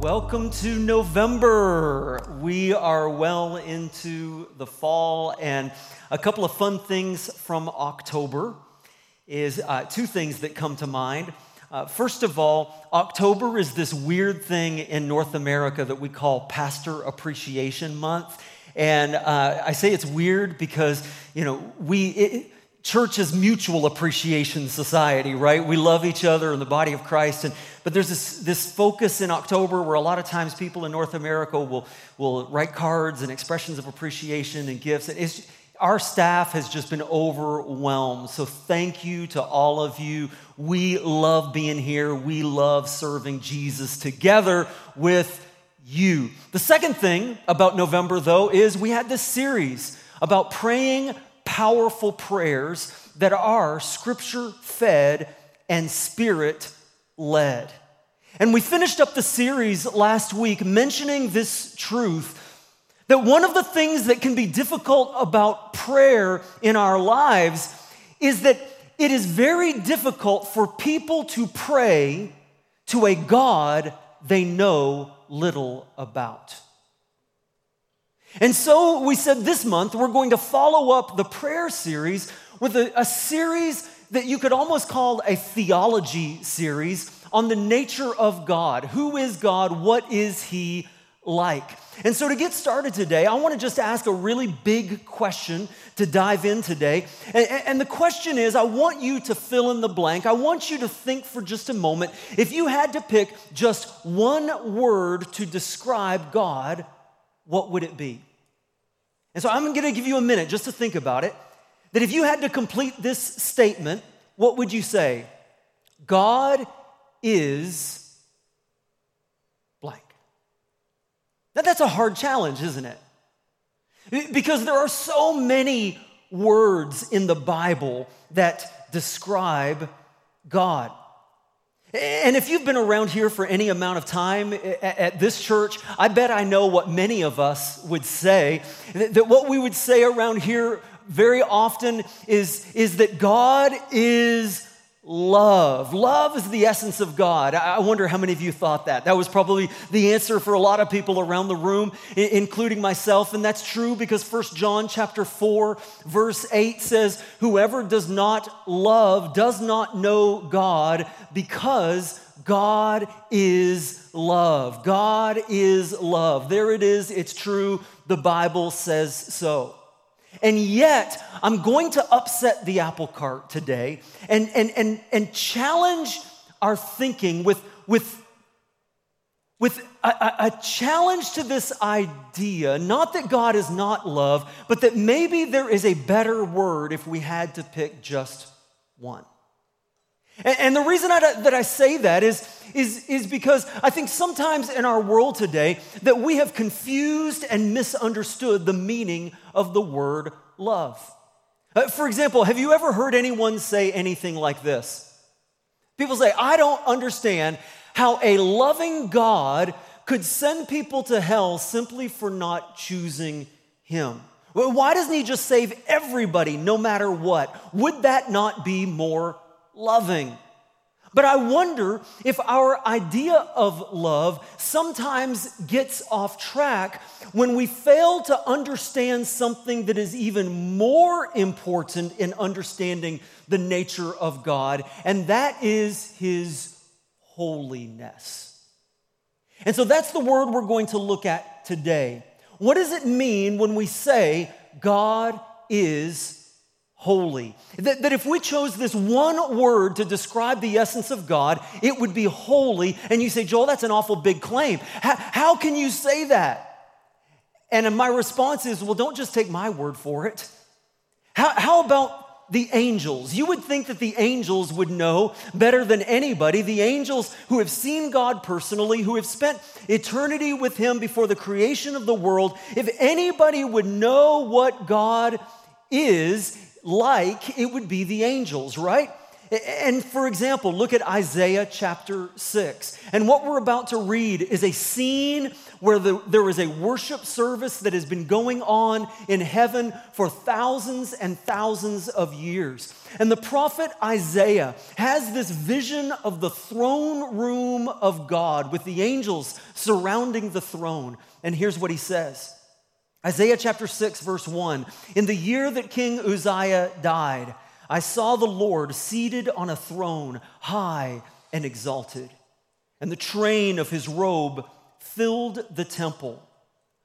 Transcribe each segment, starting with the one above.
Welcome to November. We are well into the fall, and a couple of fun things from October is uh, two things that come to mind. Uh, first of all, October is this weird thing in North America that we call Pastor Appreciation Month. And uh, I say it's weird because, you know, we, it, church is mutual appreciation society, right? We love each other in the body of Christ. And, but there's this, this focus in October where a lot of times people in North America will, will write cards and expressions of appreciation and gifts. And it's, our staff has just been overwhelmed. So thank you to all of you. We love being here. We love serving Jesus together with you. The second thing about November, though, is we had this series about praying powerful prayers that are scripture fed and spirit led. And we finished up the series last week mentioning this truth that one of the things that can be difficult about prayer in our lives is that it is very difficult for people to pray to a God they know little about. And so we said this month we're going to follow up the prayer series with a, a, series that you could almost call a theology series on the nature of God. Who is God? What is He like? And so to get started today, I want to just ask a really big question to dive in today. And, and the question is I want you to fill in the blank. I want you to think for just a moment if you had to pick just one word to describe God, what would it be? And so I'm going to give you a minute just to think about it. That if you had to complete this statement, what would you say? God is blank. Now, that's a hard challenge, isn't it? Because there are so many words in the Bible that describe God. And if you've been around here for any amount of time at this church, I bet I know what many of us would say. That what we would say around here very often is, is that God is love. Love is the essence of God. I wonder how many of you thought that. That was probably the answer for a lot of people around the room, including myself. And that's true because First John chapter 4, verse 8 says, Whoever does not love does not know God because God is love. God is love. There it is. It's true. The Bible says so. And yet, I'm going to upset the apple cart today and, and, and, and challenge our thinking with, with, with a, a, challenge to this idea not that God is not love, but that maybe there is a better word if we had to pick just one. And, and the reason I, that I say that is, is, is because I think sometimes in our world today that we have confused and misunderstood the meaning of the word love. Uh, for example, have you ever heard anyone say anything like this? People say, I don't understand how a loving God could send people to hell simply for not choosing Him. Why doesn't He just save everybody no matter what? Would that not be more loving? But I wonder if our idea of love sometimes gets off track when we fail to understand something that is even more important in understanding the nature of God, and that is His holiness. And so that's the word we're going to look at today. What does it mean when we say God is holy. That, that if we chose this one word to describe the essence of God, it would be holy. And you say, Joel, that's an awful big claim. How, how can you say that? And my response is, well, don't just take my word for it. How, how about the angels? You would think that the angels would know better than anybody. The angels who have seen God personally, who have spent eternity with Him before the creation of the world, if anybody would know what God is, like it would be the angels, right? And for example, look at Isaiah chapter 6. And what we're about to read is a scene where the, there is a worship service that has been going on in heaven for thousands and thousands of years. And the prophet Isaiah has this vision of the throne room of God with the angels surrounding the throne. And here's what he says Isaiah chapter 6, verse 1 In the year that King Uzziah died, I saw the Lord seated on a throne, high and exalted, and the train of his robe filled the temple.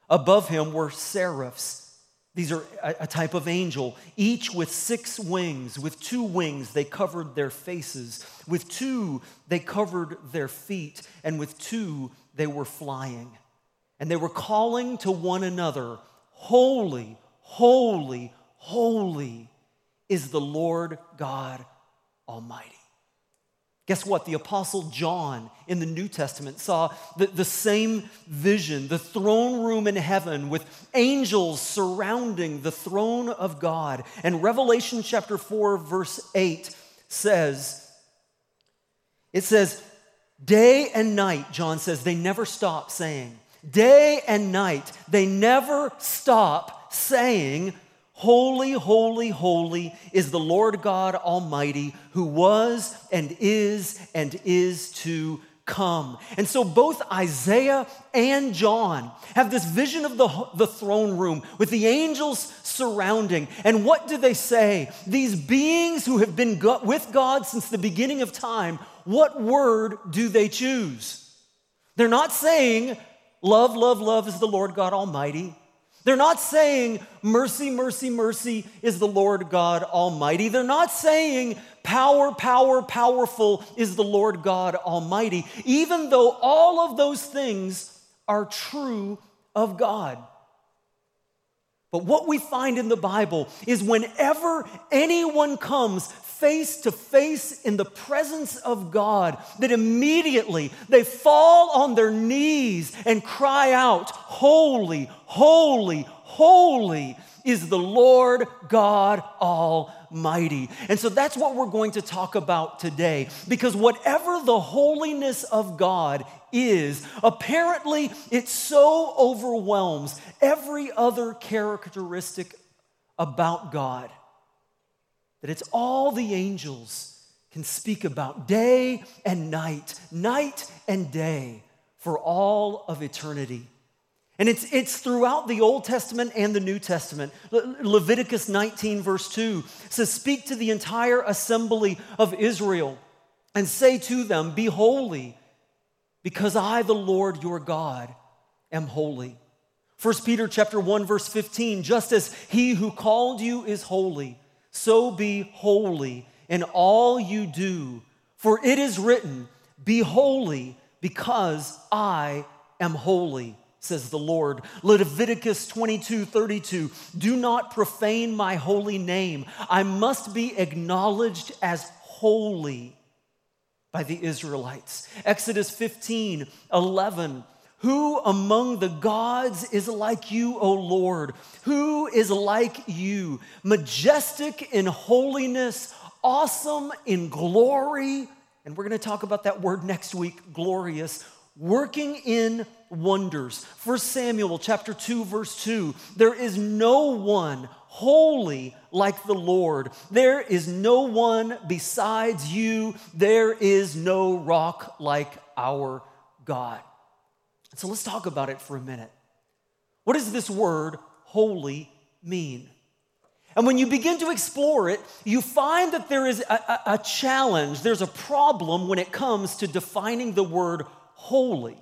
Above him were seraphs. These are a type of angel, each with six wings. With two wings, they covered their faces. With two, they covered their feet. And with two, they were flying. And they were calling to one another, Holy, holy, holy is the Lord God Almighty. Guess what? The Apostle John in the New Testament saw the, the same vision, the throne room in heaven with angels surrounding the throne of God. And Revelation chapter 4, verse 8 says, it says, day and night, John says, they never stop saying, day and night, they never stop saying, Holy, holy, holy is the Lord God Almighty, who was and is and is to come. And so both Isaiah and John have this vision of the, the throne room with the angels surrounding. And what do they say? These beings who have been with God since the beginning of time, what word do they choose? They're not saying, Love, love, love is the Lord God Almighty. They're not saying, mercy, mercy, mercy is the Lord God Almighty. They're not saying, power, power, powerful is the Lord God Almighty, even though all of those things are true of God. But what we find in the Bible is whenever anyone comes face to face in the presence of God, that immediately they fall on their knees and cry out, Holy, holy, holy is the Lord God Almighty. And so that's what we're going to talk about today, because whatever the holiness of God is, apparently it so overwhelms every other characteristic about God that it's all the angels can speak about day and night, night and day for all of eternity. And it's, it's throughout the Old Testament and the New Testament. Le- Leviticus 19, verse 2 says, Speak to the entire assembly of Israel and say to them, Be holy, because I, the Lord your God, am holy. 1 Peter chapter 1, verse 15, just as he who called you is holy, so be holy in all you do. For it is written, Be holy, because I am holy, says the Lord. Leviticus 22 32, Do not profane my holy name. I must be acknowledged as holy by the Israelites. Exodus 15 11, who among the gods is like you, O Lord? Who is like you? Majestic in holiness, awesome in glory. And we're going to talk about that word next week, glorious, working in wonders. 1 Samuel chapter 2 verse 2. There is no one holy like the Lord. There is no one besides you. There is no rock like our God. So let's talk about it for a minute. What does this word holy mean? And when you begin to explore it, you find that there is a, a, a, challenge, there's a problem when it comes to defining the word holy.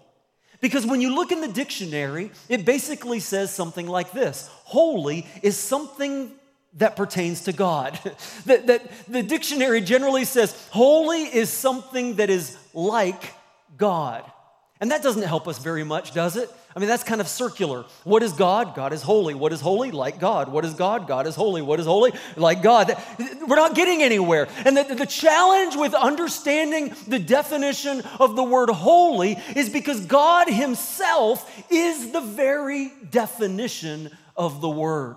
Because when you look in the dictionary, it basically says something like this Holy is something that pertains to God. that, the dictionary generally says holy is something that is like God. And that doesn't help us very much, does it? I mean, that's kind of circular. What is God? God is holy. What is holy? Like God. What is God? God is holy. What is holy? Like God. We're not getting anywhere. And the, the challenge with understanding the definition of the word holy is because God Himself is the very definition of the word.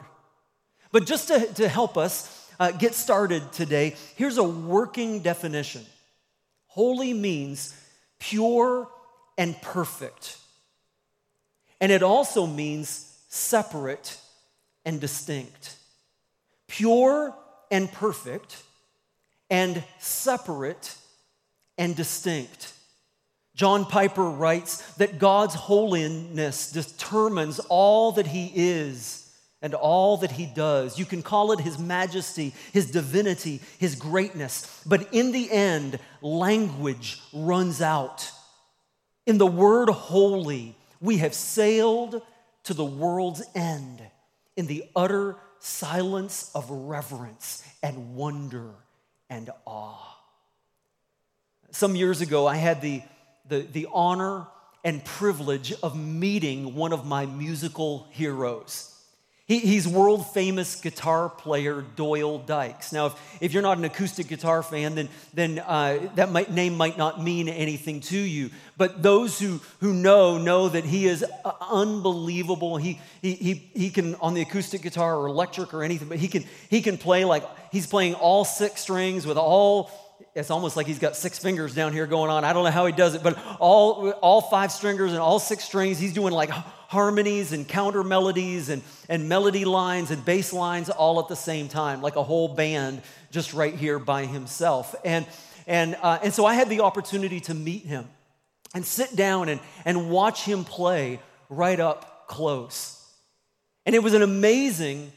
But just to, to help us, uh, get started today, here's a working definition holy means pure and perfect. And it also means separate and distinct. Pure and perfect, and separate and distinct. John Piper writes that God's holiness determines all that he is and all that he does. You can call it his majesty, his divinity, his greatness, but in the end, language runs out. In the word holy, we have sailed to the world's end in the utter silence of reverence and wonder and awe. Some years ago, I had the, the, the honor and privilege of meeting one of my musical heroes. He, he's world famous guitar player Doyle Dykes. Now, if, if you're not an acoustic guitar fan, then, then uh, that might, name might not mean anything to you. But those who, who know, know that he is uh, unbelievable. He, he, he, he can, on the acoustic guitar or electric or anything, but he can, he can play like he's playing all six strings with all it's almost like he's got six fingers down here going on. I don't know how he does it, but all, all five stringers and all six strings, he's doing like harmonies and counter melodies and, and melody lines and bass lines all at the same time, like a whole band just right here by himself. And, and, uh, and so I had the opportunity to meet him and sit down and, and watch him play right up close. And it was an amazing,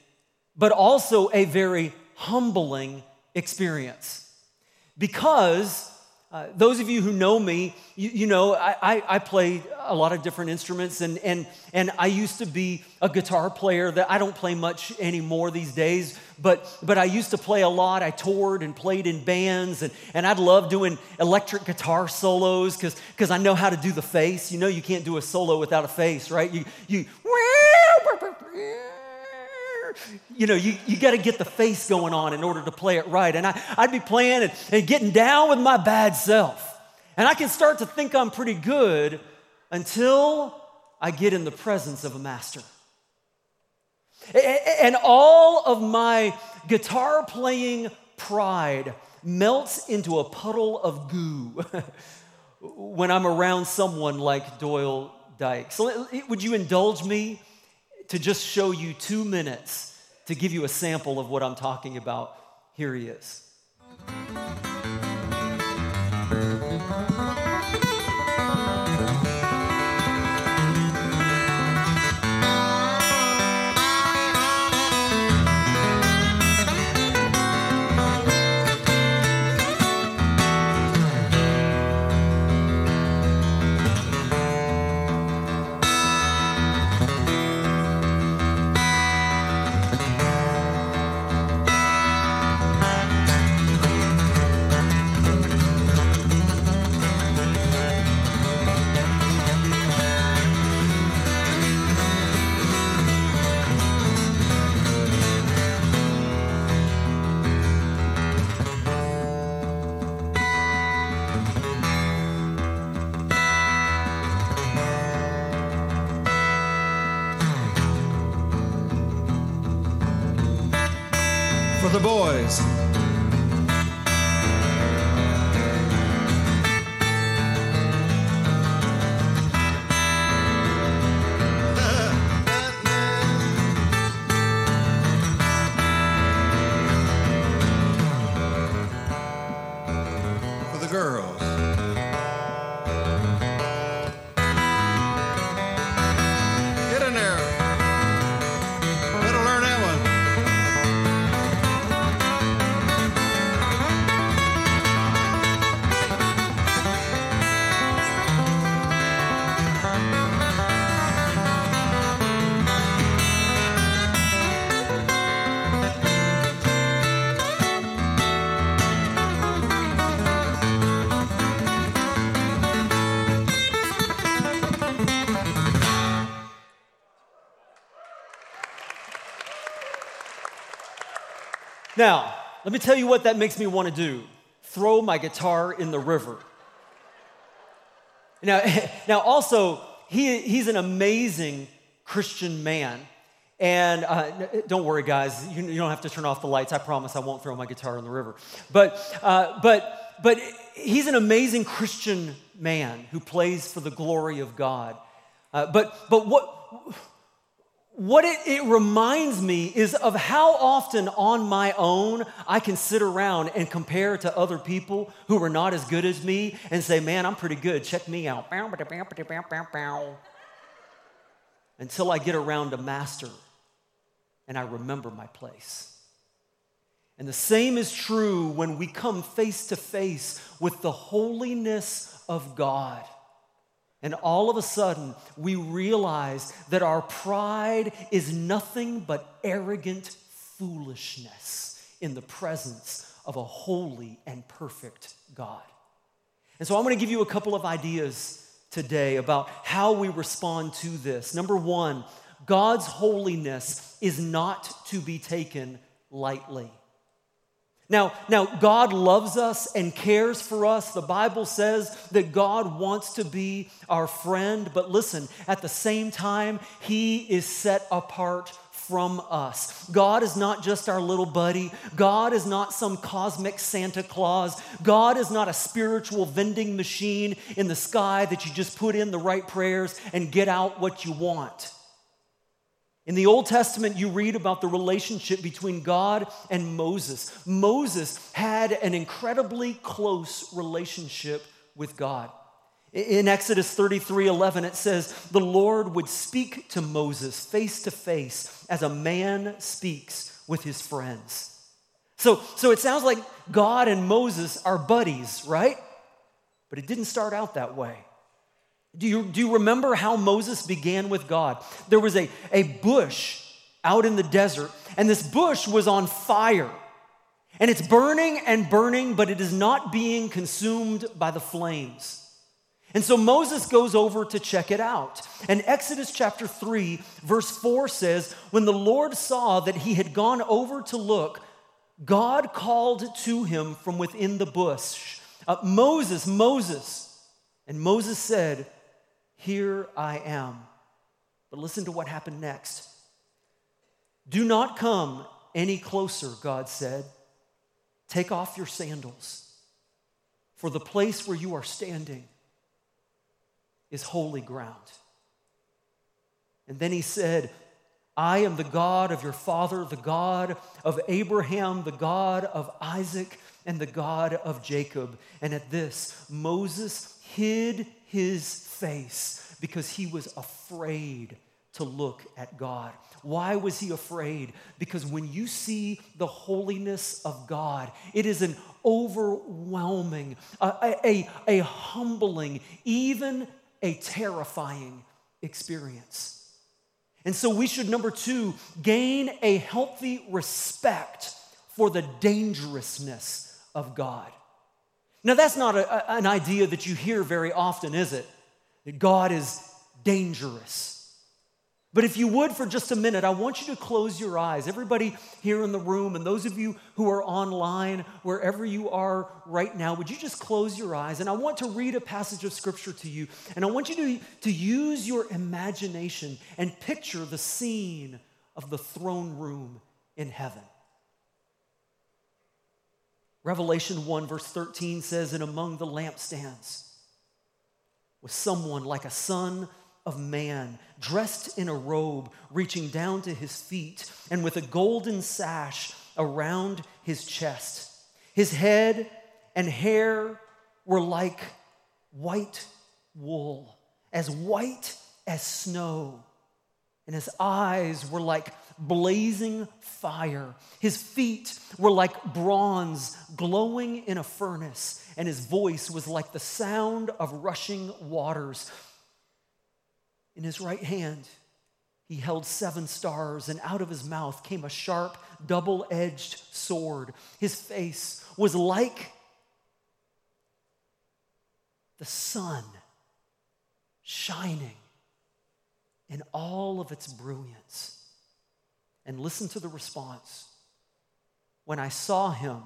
but also a very humbling experience because uh, those of you who know me, you, you know, I, I, I, play a lot of different instruments, and, and, and I used to be a guitar player that I don't play much anymore these days, but, but I used to play a lot. I toured and played in bands, and, and I'd love doing electric guitar solos because I know how to do the face. You know, you can't do a solo without a face, right? You, you, you know, you, you got to get the face going on in order to play it right. And I, I'd be playing and, and getting down with my bad self. And I can start to think I'm pretty good until I get in the presence of a master. And all of my guitar playing pride melts into a puddle of goo when I'm around someone like Doyle Dykes. Would you indulge me to just show you two minutes to give you a sample of what I'm talking about. Here he is. Boys. Now, let me tell you what that makes me want to do throw my guitar in the river. Now, now also, he, he's an amazing Christian man. And uh, don't worry, guys, you, you, don't have to turn off the lights. I promise I won't throw my guitar in the river. But, uh, but, but he's an amazing Christian man who plays for the glory of God. Uh, but, but what, what it, it, reminds me is of how often on my own I can sit around and compare to other people who are not as good as me and say, man, I'm pretty good. Check me out. Until I get around a master and I remember my place. And the same is true when we come face to face with the holiness of God. And all of a sudden, we realize that our pride is nothing but arrogant foolishness in the presence of a holy and perfect God. And so I'm going to give you a couple of ideas today about how we respond to this. Number one, God's holiness is not to be taken lightly. Now, now, God loves us and cares for us. The Bible says that God wants to be our friend, but listen, at the same time, He is set apart from us. God is not just our little buddy. God is not some cosmic Santa Claus. God is not a spiritual vending machine in the sky that you just put in the right prayers and get out what you want. In the Old Testament, you read about the relationship between God and Moses. Moses had an incredibly close relationship with God. In Exodus 33 11, it says, The Lord would speak to Moses face to face as a man speaks with his friends. So, so it sounds like God and Moses are buddies, right? But it didn't start out that way. Do you, do you remember how Moses began with God? There was a, a bush out in the desert, and this bush was on fire. And it's burning and burning, but it is not being consumed by the flames. And so Moses goes over to check it out. And Exodus chapter 3, verse 4 says, When the Lord saw that he had gone over to look, God called to him from within the bush, uh, Moses, Moses. And Moses said, here I am. But listen to what happened next. Do not come any closer, God said. Take off your sandals, for the place where you are standing is holy ground. And then he said, I am the God of your father, the God of Abraham, the God of Isaac, and the God of Jacob. And at this, Moses hid his face because he was afraid to look at God. Why was he afraid? Because when you see the holiness of God, it is an overwhelming, a, a, a humbling, even a terrifying experience. And so we should, number two, gain a healthy respect for the dangerousness of God. Now, that's not a, an idea that you hear very often, is it? that God is dangerous. But if you would, for just a minute, I want you to close your eyes. Everybody here in the room, and those of you who are online, wherever you are right now, would you just close your eyes? And I want to read a passage of scripture to you. And I want you to, to use your imagination and picture the scene of the throne room in heaven. Revelation 1, verse 13 says, And among the lampstands, was someone like a son of man, dressed in a robe reaching down to his feet, and with a golden sash around his chest. His head and hair were like white wool, as white as snow, and his eyes were like blazing fire. His feet were like bronze glowing in a furnace, and his voice was like the sound of rushing waters. In his right hand, he held seven stars, and out of his mouth came a sharp, double edged sword. His face was like the sun shining in all of its brilliance. And listen to the response. When I saw him,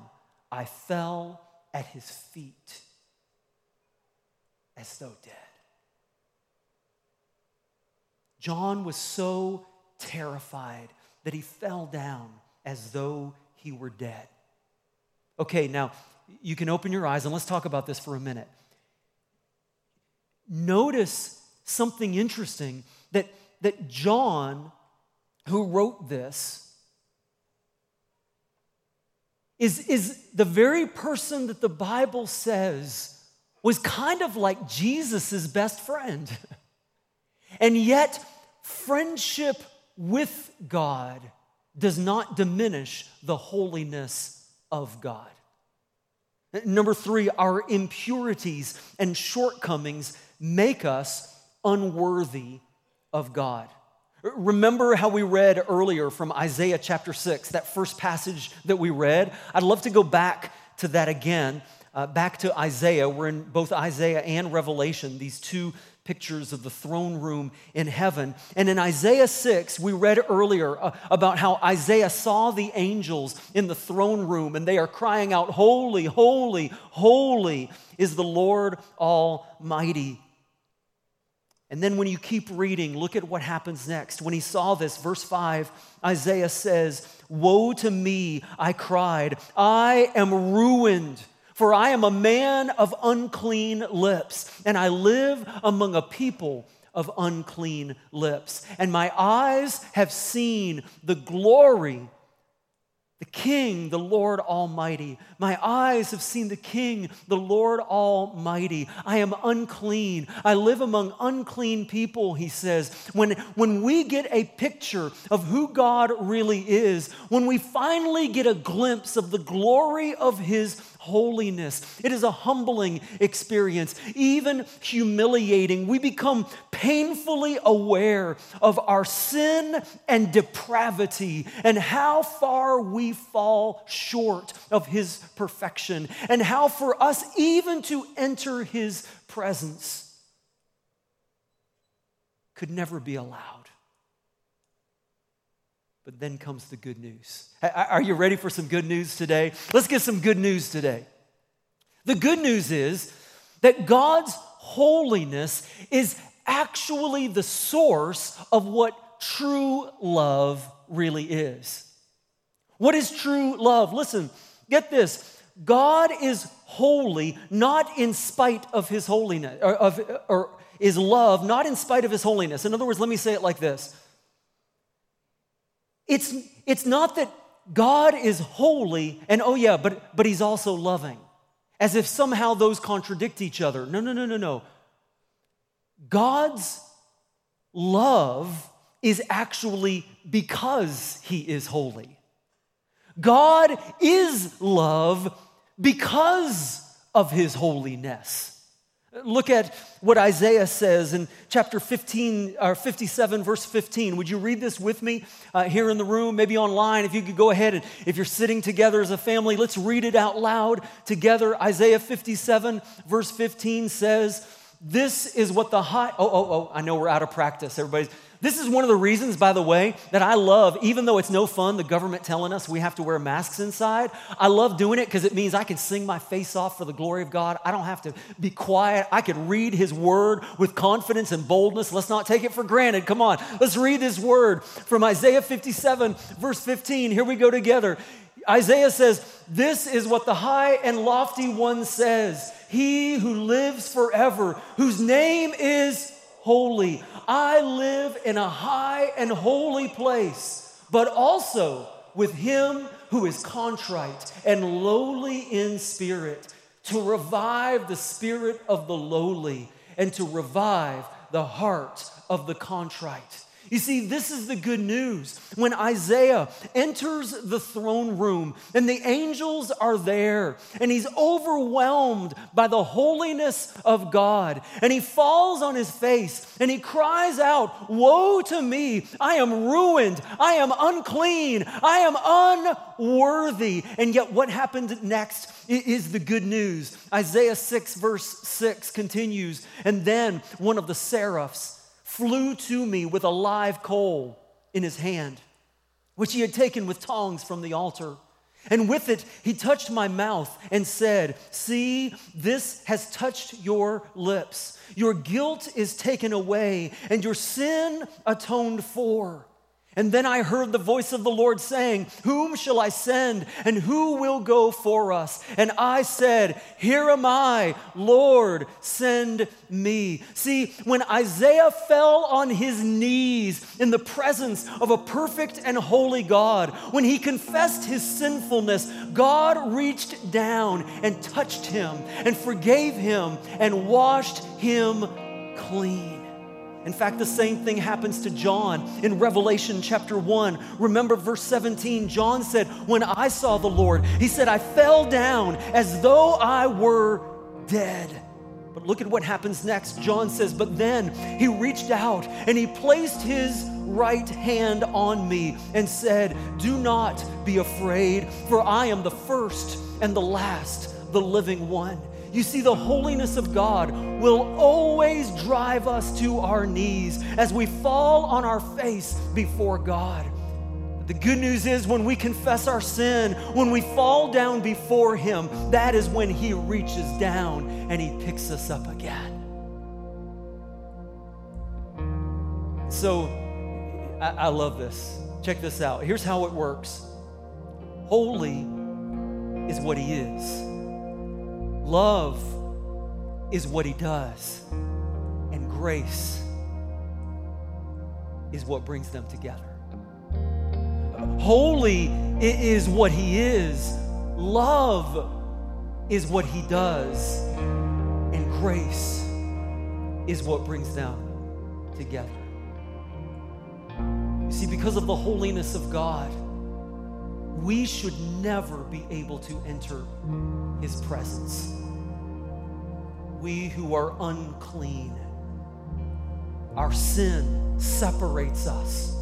I fell at his feet as though dead. John was so terrified that he fell down as though he were dead. Okay, now you can open your eyes and let's talk about this for a minute. Notice something interesting that, that John, who wrote this, is, is the very person that the Bible says was kind of like Jesus' best friend. and yet, friendship with God does not diminish the holiness of God. Number three, our impurities and shortcomings make us unworthy of God. Remember how we read earlier from Isaiah chapter 6, that first passage that we read? I'd love to go back to that again, uh, back to Isaiah. We're in both Isaiah and Revelation, these two pictures of the throne room in heaven. And in Isaiah 6, we read earlier uh, about how Isaiah saw the angels in the throne room and they are crying out, Holy, holy, holy is the Lord Almighty. And then when you keep reading, look at what happens next. When he saw this, verse 5, Isaiah says, Woe to me, I cried, I am ruined. For I am a man of unclean lips, and I live among a people of unclean lips. And my eyes have seen the glory the King, the Lord Almighty. My eyes have seen the King, the Lord Almighty. I am unclean. I live among unclean people, he says. When, when we get a picture of who God really is, when we finally get a glimpse of the glory of his holiness. It is a humbling experience, even humiliating. We become painfully aware of our sin and depravity and how far we fall short of His perfection, and how for us even to enter His presence could never be allowed. But then comes the good news. Are you ready for some good news today? Let's get some good news today. The good news is that God's holiness is actually the source of what true love really is. What is true love? Listen, get this. God is holy not in spite of his holiness, or, of, or is love not in spite of his holiness. In other words, let me say it like this it's, it's not that God is holy and oh yeah, but, but he's also loving, as if somehow those contradict each other. No, no, no, no, no. God's love is actually because he is holy. God is love because of his holiness. Look at what Isaiah says in chapter 15 or 57, verse 15. Would you read this with me uh, here in the room, maybe online? If you could go ahead and if you're sitting together as a family, let's read it out loud together. Isaiah 57, verse 15 says, This is what the high. Oh, oh, oh, I know we're out of practice. Everybody's this is one of the reasons, by the way, that I love, even though it's no fun, the government telling us we have to wear masks inside. I love doing it because it means I can sing my face off for the glory of God. I don't have to be quiet. I can read His word with confidence and boldness. Let's not take it for granted. Come on, let's read this word from Isaiah 57, verse 15. Here we go together. Isaiah says, This is what the high and lofty one says He who lives forever, whose name is holy. I live in a high and holy place, but also with him who is contrite and lowly in spirit, to revive the spirit of the lowly and to revive the heart of the contrite. You see, this is the good news. When Isaiah enters the throne room and the angels are there and he's overwhelmed by the holiness of God and he falls on his face and he cries out, Woe to me! I am ruined. I am unclean. I am unworthy. And yet, what happened next is the good news. Isaiah 6, verse 6 continues, and then one of the seraphs flew to me with a live coal in his hand, which he had taken with tongs from the altar. And with it, he touched my mouth and said, See, this has touched your lips. Your guilt is taken away, and your sin atoned for. And then I heard the voice of the Lord saying, Whom shall I send, and who will go for us? And I said, Here am I, Lord, send me. See, when Isaiah fell on his knees in the presence of a perfect and holy God, when he confessed his sinfulness, God reached down and touched him and forgave him and washed him clean. In fact, the same thing happens to John in Revelation chapter 1. Remember verse 17. John said, When I saw the Lord, he said, I fell down as though I were dead. But look at what happens next. John says, But then he reached out and he placed his right hand on me and said, Do not be afraid, for I am the first and the last, the living one. You see, the holiness of God will always drive us to our knees as we fall on our face before God. The good news is when we confess our sin, when we fall down before Him, that is when He reaches down and He picks us up again. So, I, I love this. Check this out. Here's how it works Holy is what He is. Love is what he does, and grace is what brings them together. Holy is what he is, love is what he does, and grace is what brings them together. You see, because of the holiness of God, we should never be able to enter his presence. We who are unclean, our sin separates us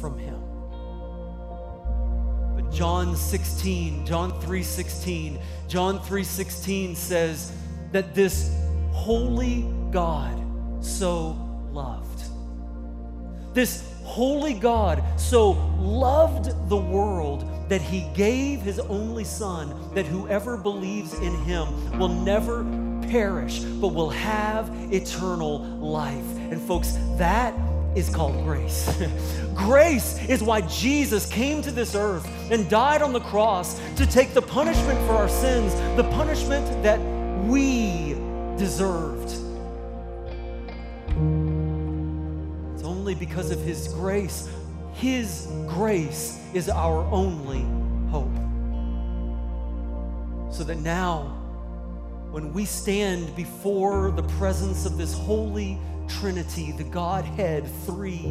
from him. But John 16, John 3:16, John 3:16 says that this holy God so loved. This holy God so loved the world that he gave his only son that whoever believes in him will never perish but will have eternal life. And folks, that is called grace. grace is why Jesus came to this earth and died on the cross to take the punishment for our sins, the punishment that we deserved. It's only because of his grace his grace is our only hope. So that now, when we stand before the presence of this holy Trinity, the Godhead, three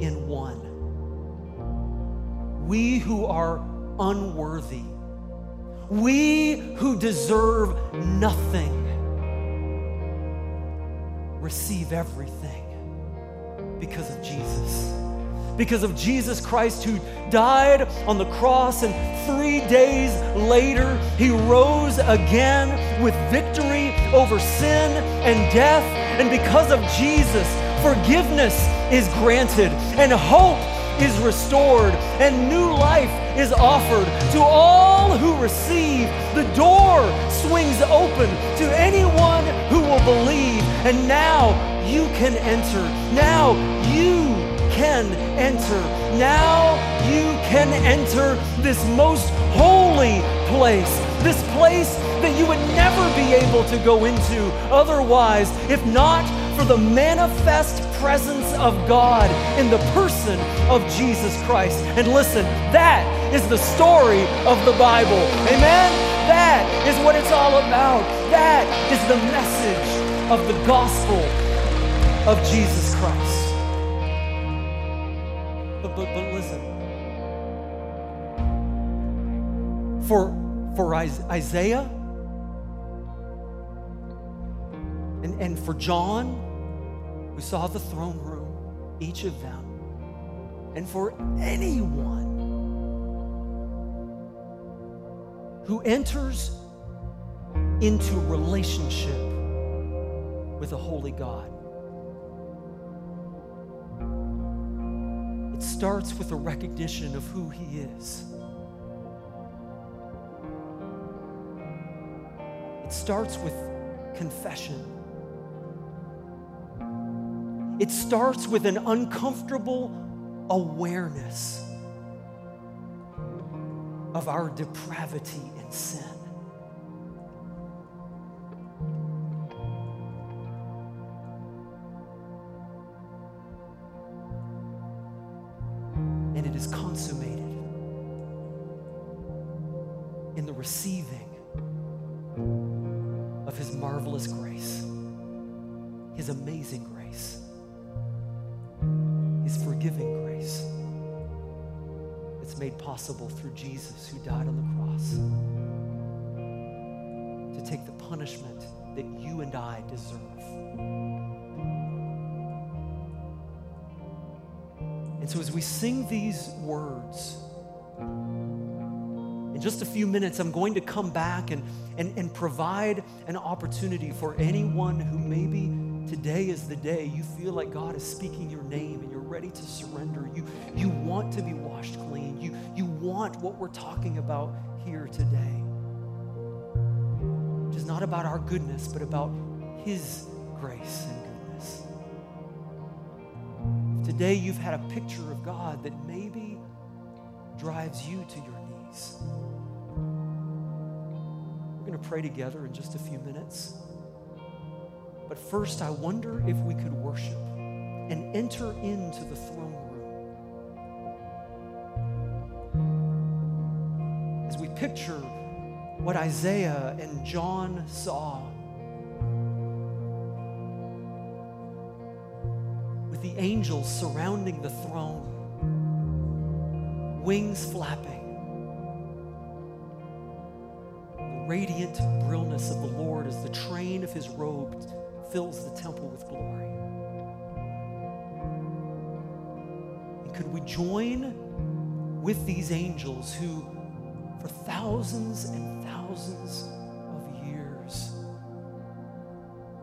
in one, we who are unworthy, we who deserve nothing, receive everything because of Jesus because of Jesus Christ who died on the cross and three days later he rose again with victory over sin and death. And because of Jesus, forgiveness is granted and hope is restored and new life is offered to all who receive. The door swings open to anyone who will believe. And now you can enter. Now you can enter. Now you can enter this most holy place, this place that you would never be able to go into otherwise, if not for the manifest presence of God in the person of Jesus Christ. And listen, that is the story of the Bible. Amen? That is what it's all about. That is the message of the gospel of Jesus Christ. For, for Isaiah and, and for John, we saw the throne room, each of them. And for anyone who enters into relationship with a holy God, It starts with a recognition of who He is. It starts with confession. It starts with an uncomfortable awareness of our depravity and sin. Of His marvelous grace, His amazing grace, His forgiving grace that's made possible through Jesus who died on the cross to take the punishment that you and I deserve. And so, as we sing these words, just a few minutes, I'm going to come back and, and, and provide an opportunity for anyone who maybe today is the day you feel like God is speaking your name and you're ready to surrender. You, you want to be washed clean. You, you want what we're talking about here today, which is not about our goodness, but about His grace and goodness. If today you've had a picture of God that maybe drives you to your knees, we're going to pray together in just a few minutes. But first, I wonder if we could worship and enter into the throne room. As we picture what Isaiah and John saw with the angels surrounding the throne, wings flapping, radiant brilliance of the Lord as the train of his robe fills the temple with glory. And could we join with these angels who, for thousands and thousands of years,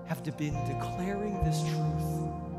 have been declaring this truth?